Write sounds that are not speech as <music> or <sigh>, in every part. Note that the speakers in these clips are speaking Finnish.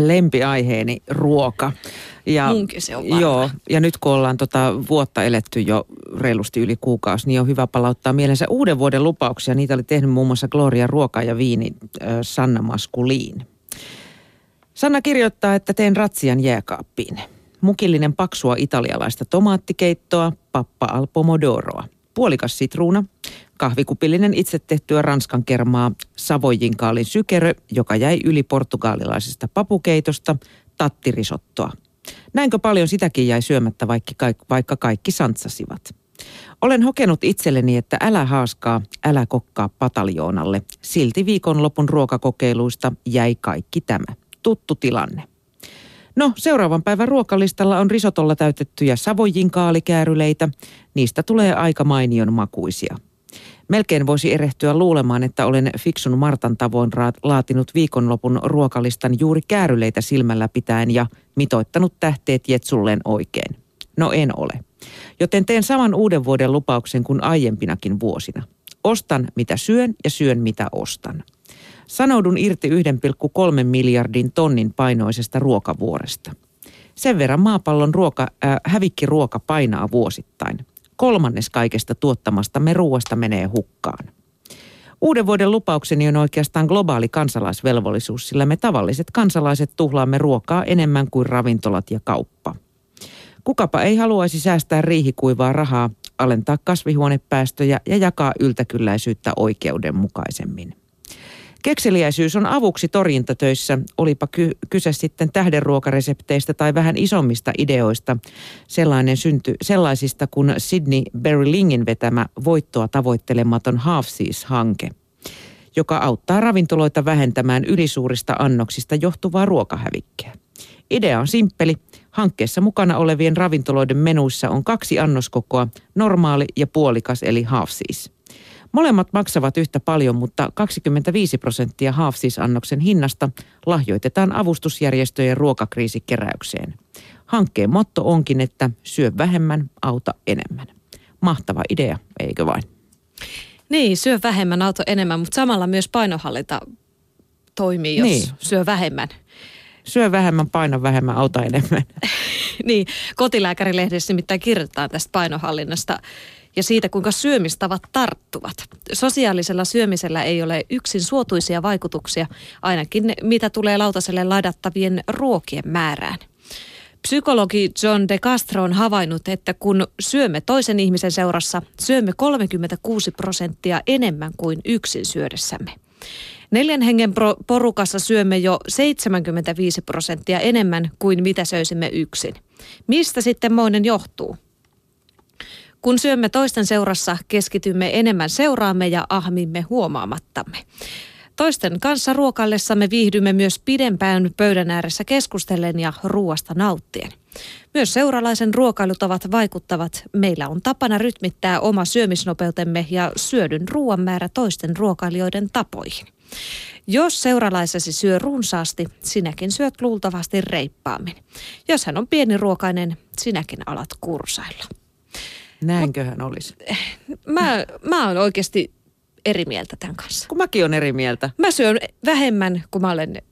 lempiaiheeni ruoka. Ja, Munkin se on varma. Joo, ja nyt kun ollaan tota vuotta eletty jo reilusti yli kuukausi, niin on hyvä palauttaa mielensä uuden vuoden lupauksia. Niitä oli tehnyt muun muassa Gloria Ruoka ja Viini äh, Sanna Maskuliin. Sanna kirjoittaa, että teen ratsian jääkaappiin. Mukillinen paksua italialaista tomaattikeittoa, pappa al pomodoroa. Puolikas sitruuna, kahvikupillinen itse tehtyä ranskan kermaa, savojinkaalin sykerö, joka jäi yli portugalilaisesta papukeitosta, tattirisottoa. Näinkö paljon sitäkin jäi syömättä, vaikka, kaikki santsasivat. Olen hokenut itselleni, että älä haaskaa, älä kokkaa pataljoonalle. Silti viikonlopun ruokakokeiluista jäi kaikki tämä. Tuttu tilanne. No, seuraavan päivän ruokalistalla on risotolla täytettyjä savojinkaalikäärylleitä. Niistä tulee aika mainion makuisia. Melkein voisi erehtyä luulemaan, että olen fiksun Martan tavoin laatinut viikonlopun ruokalistan juuri kääryleitä silmällä pitäen ja mitoittanut tähteet jetsulleen oikein. No en ole. Joten teen saman uuden vuoden lupauksen kuin aiempinakin vuosina. Ostan mitä syön ja syön mitä ostan. Sanoudun irti 1,3 miljardin tonnin painoisesta ruokavuoresta. Sen verran maapallon ruoka, äh, hävikkiruoka painaa vuosittain kolmannes kaikesta tuottamastamme ruoasta menee hukkaan. Uuden vuoden lupaukseni on oikeastaan globaali kansalaisvelvollisuus, sillä me tavalliset kansalaiset tuhlaamme ruokaa enemmän kuin ravintolat ja kauppa. Kukapa ei haluaisi säästää riihikuivaa rahaa, alentaa kasvihuonepäästöjä ja jakaa yltäkylläisyyttä oikeudenmukaisemmin. Kekseliäisyys on avuksi torjuntatöissä, olipa ky- kyse sitten tähdenruokaresepteistä tai vähän isommista ideoista, sellainen synty, sellaisista kuin Sydney Berlingin vetämä voittoa tavoittelematon Half Seas-hanke, joka auttaa ravintoloita vähentämään ylisuurista annoksista johtuvaa ruokahävikkeä. Idea on simppeli. Hankkeessa mukana olevien ravintoloiden menuissa on kaksi annoskokoa, normaali ja puolikas eli half seas. Molemmat maksavat yhtä paljon, mutta 25 prosenttia Haafsis-annoksen hinnasta lahjoitetaan avustusjärjestöjen ruokakriisikeräykseen. Hankkeen motto onkin, että syö vähemmän, auta enemmän. Mahtava idea, eikö vain? Niin, syö vähemmän, auto enemmän, mutta samalla myös painohallinta toimii, jos niin. syö vähemmän. Syö vähemmän, paina vähemmän, auta enemmän. <laughs> niin, kotilääkärilehdessä nimittäin kirjoitetaan tästä painohallinnasta ja siitä, kuinka syömistavat tarttuvat. Sosiaalisella syömisellä ei ole yksin suotuisia vaikutuksia, ainakin mitä tulee lautaselle ladattavien ruokien määrään. Psykologi John de Castro on havainnut, että kun syömme toisen ihmisen seurassa, syömme 36 prosenttia enemmän kuin yksin syödessämme. Neljän hengen porukassa syömme jo 75 prosenttia enemmän kuin mitä söisimme yksin. Mistä sitten moinen johtuu? Kun syömme toisten seurassa, keskitymme enemmän seuraamme ja ahmimme huomaamattamme. Toisten kanssa ruokallessamme viihdymme myös pidempään pöydän ääressä keskustellen ja ruoasta nauttien. Myös seuralaisen ruokailutavat vaikuttavat. Meillä on tapana rytmittää oma syömisnopeutemme ja syödyn ruoan määrä toisten ruokailijoiden tapoihin. Jos seuralaisesi syö runsaasti, sinäkin syöt luultavasti reippaammin. Jos hän on pieniruokainen, sinäkin alat kursailla. Näinköhän Mut, olisi. Mä, mä oon oikeasti eri mieltä tämän kanssa. Kun mäkin on eri mieltä. Mä syön vähemmän, kun mä olen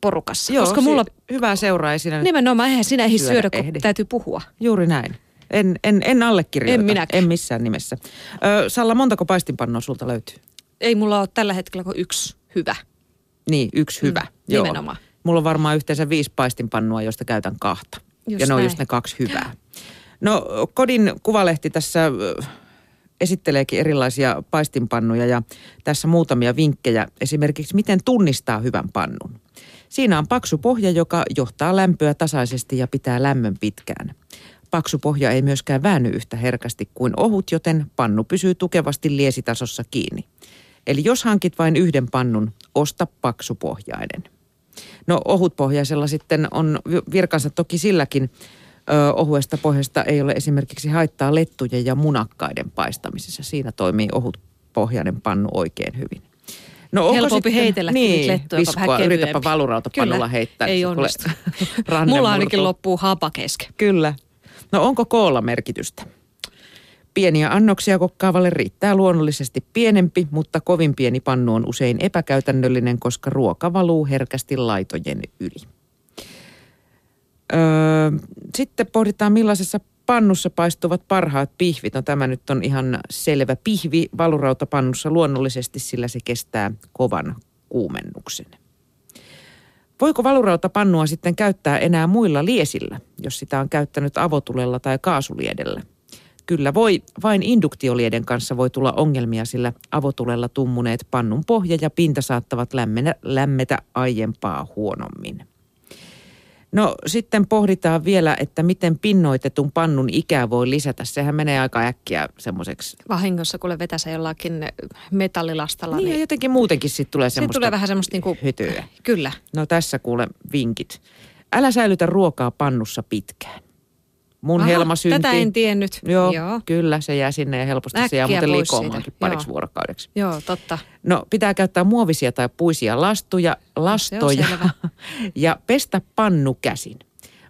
porukassa. Joo, koska mulla... hyvää seuraa ei sinä Nimenomaan, eihän sinä ei syödä, kun ehdi. täytyy puhua. Juuri näin. En, en, en allekirjoita. En minäkään. En missään nimessä. Ö, Salla, montako paistinpannua sulta löytyy? Ei mulla ole tällä hetkellä kuin yksi hyvä. Niin, yksi hyvä. Mm, Joo. Nimenomaan. Mulla on varmaan yhteensä viisi paistinpannua, joista käytän kahta. Just ja ne on just ne kaksi hyvää. <gasps> No Kodin kuvalehti tässä esitteleekin erilaisia paistinpannuja ja tässä muutamia vinkkejä esimerkiksi miten tunnistaa hyvän pannun. Siinä on paksu pohja, joka johtaa lämpöä tasaisesti ja pitää lämmön pitkään. Paksu pohja ei myöskään väänny yhtä herkästi kuin ohut, joten pannu pysyy tukevasti liesitasossa kiinni. Eli jos hankit vain yhden pannun, osta paksupohjainen. No ohutpohjaisella sitten on virkansa toki silläkin, ö, ohuesta pohjasta ei ole esimerkiksi haittaa lettujen ja munakkaiden paistamisessa. Siinä toimii ohut pohjainen pannu oikein hyvin. No onko Helpompi sitten, heitellä niin, lettuja, viskua, yritäpä valurautapannulla heittää. ei onnistu. <laughs> Mulla ainakin loppuu hapa kesken. Kyllä. No onko koolla merkitystä? Pieniä annoksia kokkaavalle riittää luonnollisesti pienempi, mutta kovin pieni pannu on usein epäkäytännöllinen, koska ruoka valuu herkästi laitojen yli. Öö, sitten pohditaan, millaisessa pannussa paistuvat parhaat pihvit. No tämä nyt on ihan selvä pihvi valurautapannussa luonnollisesti, sillä se kestää kovan kuumennuksen. Voiko valurautapannua sitten käyttää enää muilla liesillä, jos sitä on käyttänyt avotulella tai kaasuliedellä? Kyllä voi, vain induktiolieden kanssa voi tulla ongelmia, sillä avotulella tummuneet pannun pohja ja pinta saattavat lämmetä, lämmetä aiempaa huonommin. No sitten pohditaan vielä, että miten pinnoitetun pannun ikää voi lisätä. Sehän menee aika äkkiä semmoiseksi. Vahingossa, kuule vetäsä jollakin metallilastalla. Niin, niin jotenkin muutenkin sitten tulee semmoista tulee vähän semmoista niinku, hytyä. Kyllä. No tässä kuule vinkit. Älä säilytä ruokaa pannussa pitkään. Mun Aha, helma synti. Tätä en tiennyt. Joo, Joo, kyllä se jää sinne ja helposti Äkkiä se jää muuten siitä. pariksi Joo. vuorokaudeksi. Joo, totta. No pitää käyttää muovisia tai puisia lastuja, lastoja selvä. <laughs> ja pestä pannu käsin.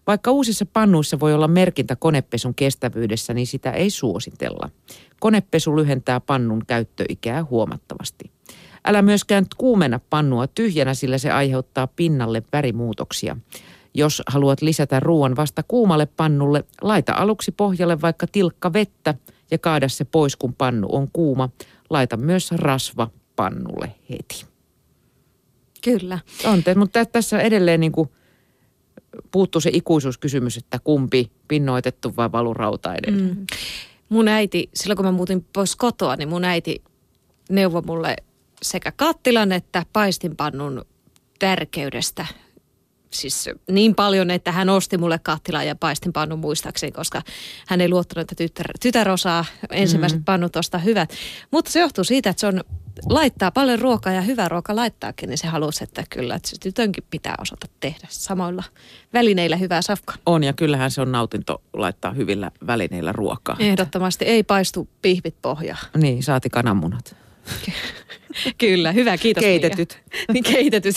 Vaikka uusissa pannuissa voi olla merkintä konepesun kestävyydessä, niin sitä ei suositella. Konepesu lyhentää pannun käyttöikää huomattavasti. Älä myöskään kuumenna pannua tyhjänä, sillä se aiheuttaa pinnalle värimuutoksia. Jos haluat lisätä ruoan vasta kuumalle pannulle, laita aluksi pohjalle vaikka tilkka vettä ja kaada se pois, kun pannu on kuuma. Laita myös rasva pannulle heti. Kyllä. On, te- mutta tä- tässä edelleen niin kuin puuttuu se ikuisuuskysymys, että kumpi pinnoitettu vai valurauta edellä. Mm. Mun äiti, silloin kun mä muutin pois kotoa, niin mun äiti neuvoi mulle sekä kattilan että paistinpannun tärkeydestä. Siis niin paljon, että hän osti mulle kattilan ja paistinpannun muistaakseni, koska hän ei luottanut, että tytär, tytär osaa ensimmäiset mm. pannut tuosta hyvät. Mutta se johtuu siitä, että se on laittaa paljon ruokaa ja hyvä ruoka laittaakin, niin se halusi, että kyllä, että se tytönkin pitää osata tehdä samoilla välineillä hyvää safkaa. On ja kyllähän se on nautinto laittaa hyvillä välineillä ruokaa. Ehdottomasti ei paistu pihvit pohjaan. Niin, saati kananmunat. <laughs> Kyllä, hyvä, kiitos. Keitetyt. Niin <laughs> keitetyt.